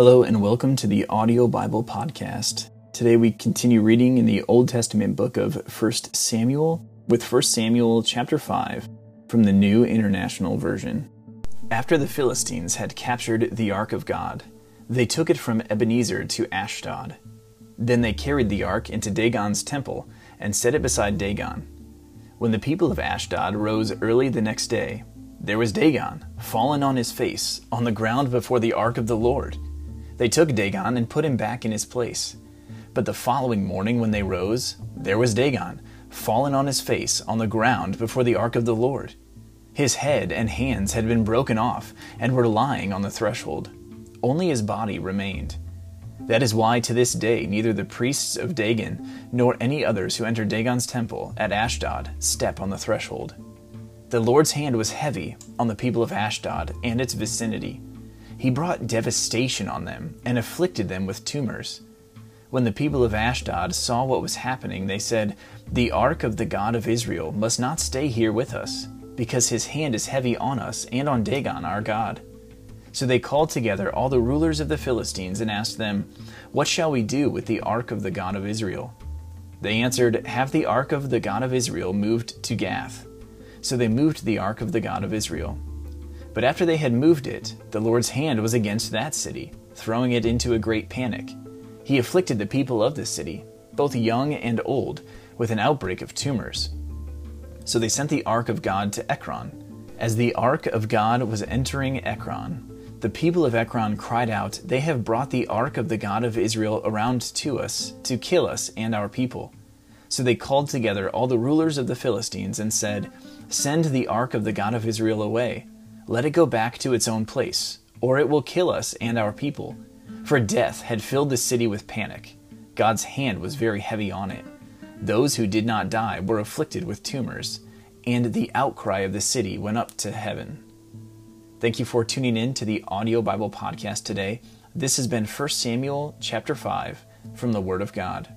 Hello and welcome to the Audio Bible Podcast. Today we continue reading in the Old Testament book of 1 Samuel with 1 Samuel chapter 5 from the New International Version. After the Philistines had captured the Ark of God, they took it from Ebenezer to Ashdod. Then they carried the ark into Dagon's temple and set it beside Dagon. When the people of Ashdod rose early the next day, there was Dagon, fallen on his face, on the ground before the ark of the Lord. They took Dagon and put him back in his place. But the following morning, when they rose, there was Dagon, fallen on his face on the ground before the ark of the Lord. His head and hands had been broken off and were lying on the threshold. Only his body remained. That is why to this day neither the priests of Dagon nor any others who enter Dagon's temple at Ashdod step on the threshold. The Lord's hand was heavy on the people of Ashdod and its vicinity he brought devastation on them and afflicted them with tumors. When the people of Ashdod saw what was happening, they said, The ark of the God of Israel must not stay here with us, because his hand is heavy on us and on Dagon our God. So they called together all the rulers of the Philistines and asked them, What shall we do with the ark of the God of Israel? They answered, Have the ark of the God of Israel moved to Gath. So they moved the ark of the God of Israel. But after they had moved it, the Lord's hand was against that city, throwing it into a great panic. He afflicted the people of the city, both young and old, with an outbreak of tumors. So they sent the ark of God to Ekron. As the ark of God was entering Ekron, the people of Ekron cried out, They have brought the ark of the God of Israel around to us to kill us and our people. So they called together all the rulers of the Philistines and said, Send the ark of the God of Israel away let it go back to its own place, or it will kill us and our people. For death had filled the city with panic. God's hand was very heavy on it. Those who did not die were afflicted with tumors, and the outcry of the city went up to heaven. Thank you for tuning in to the Audio Bible Podcast today. This has been 1 Samuel chapter 5 from the Word of God.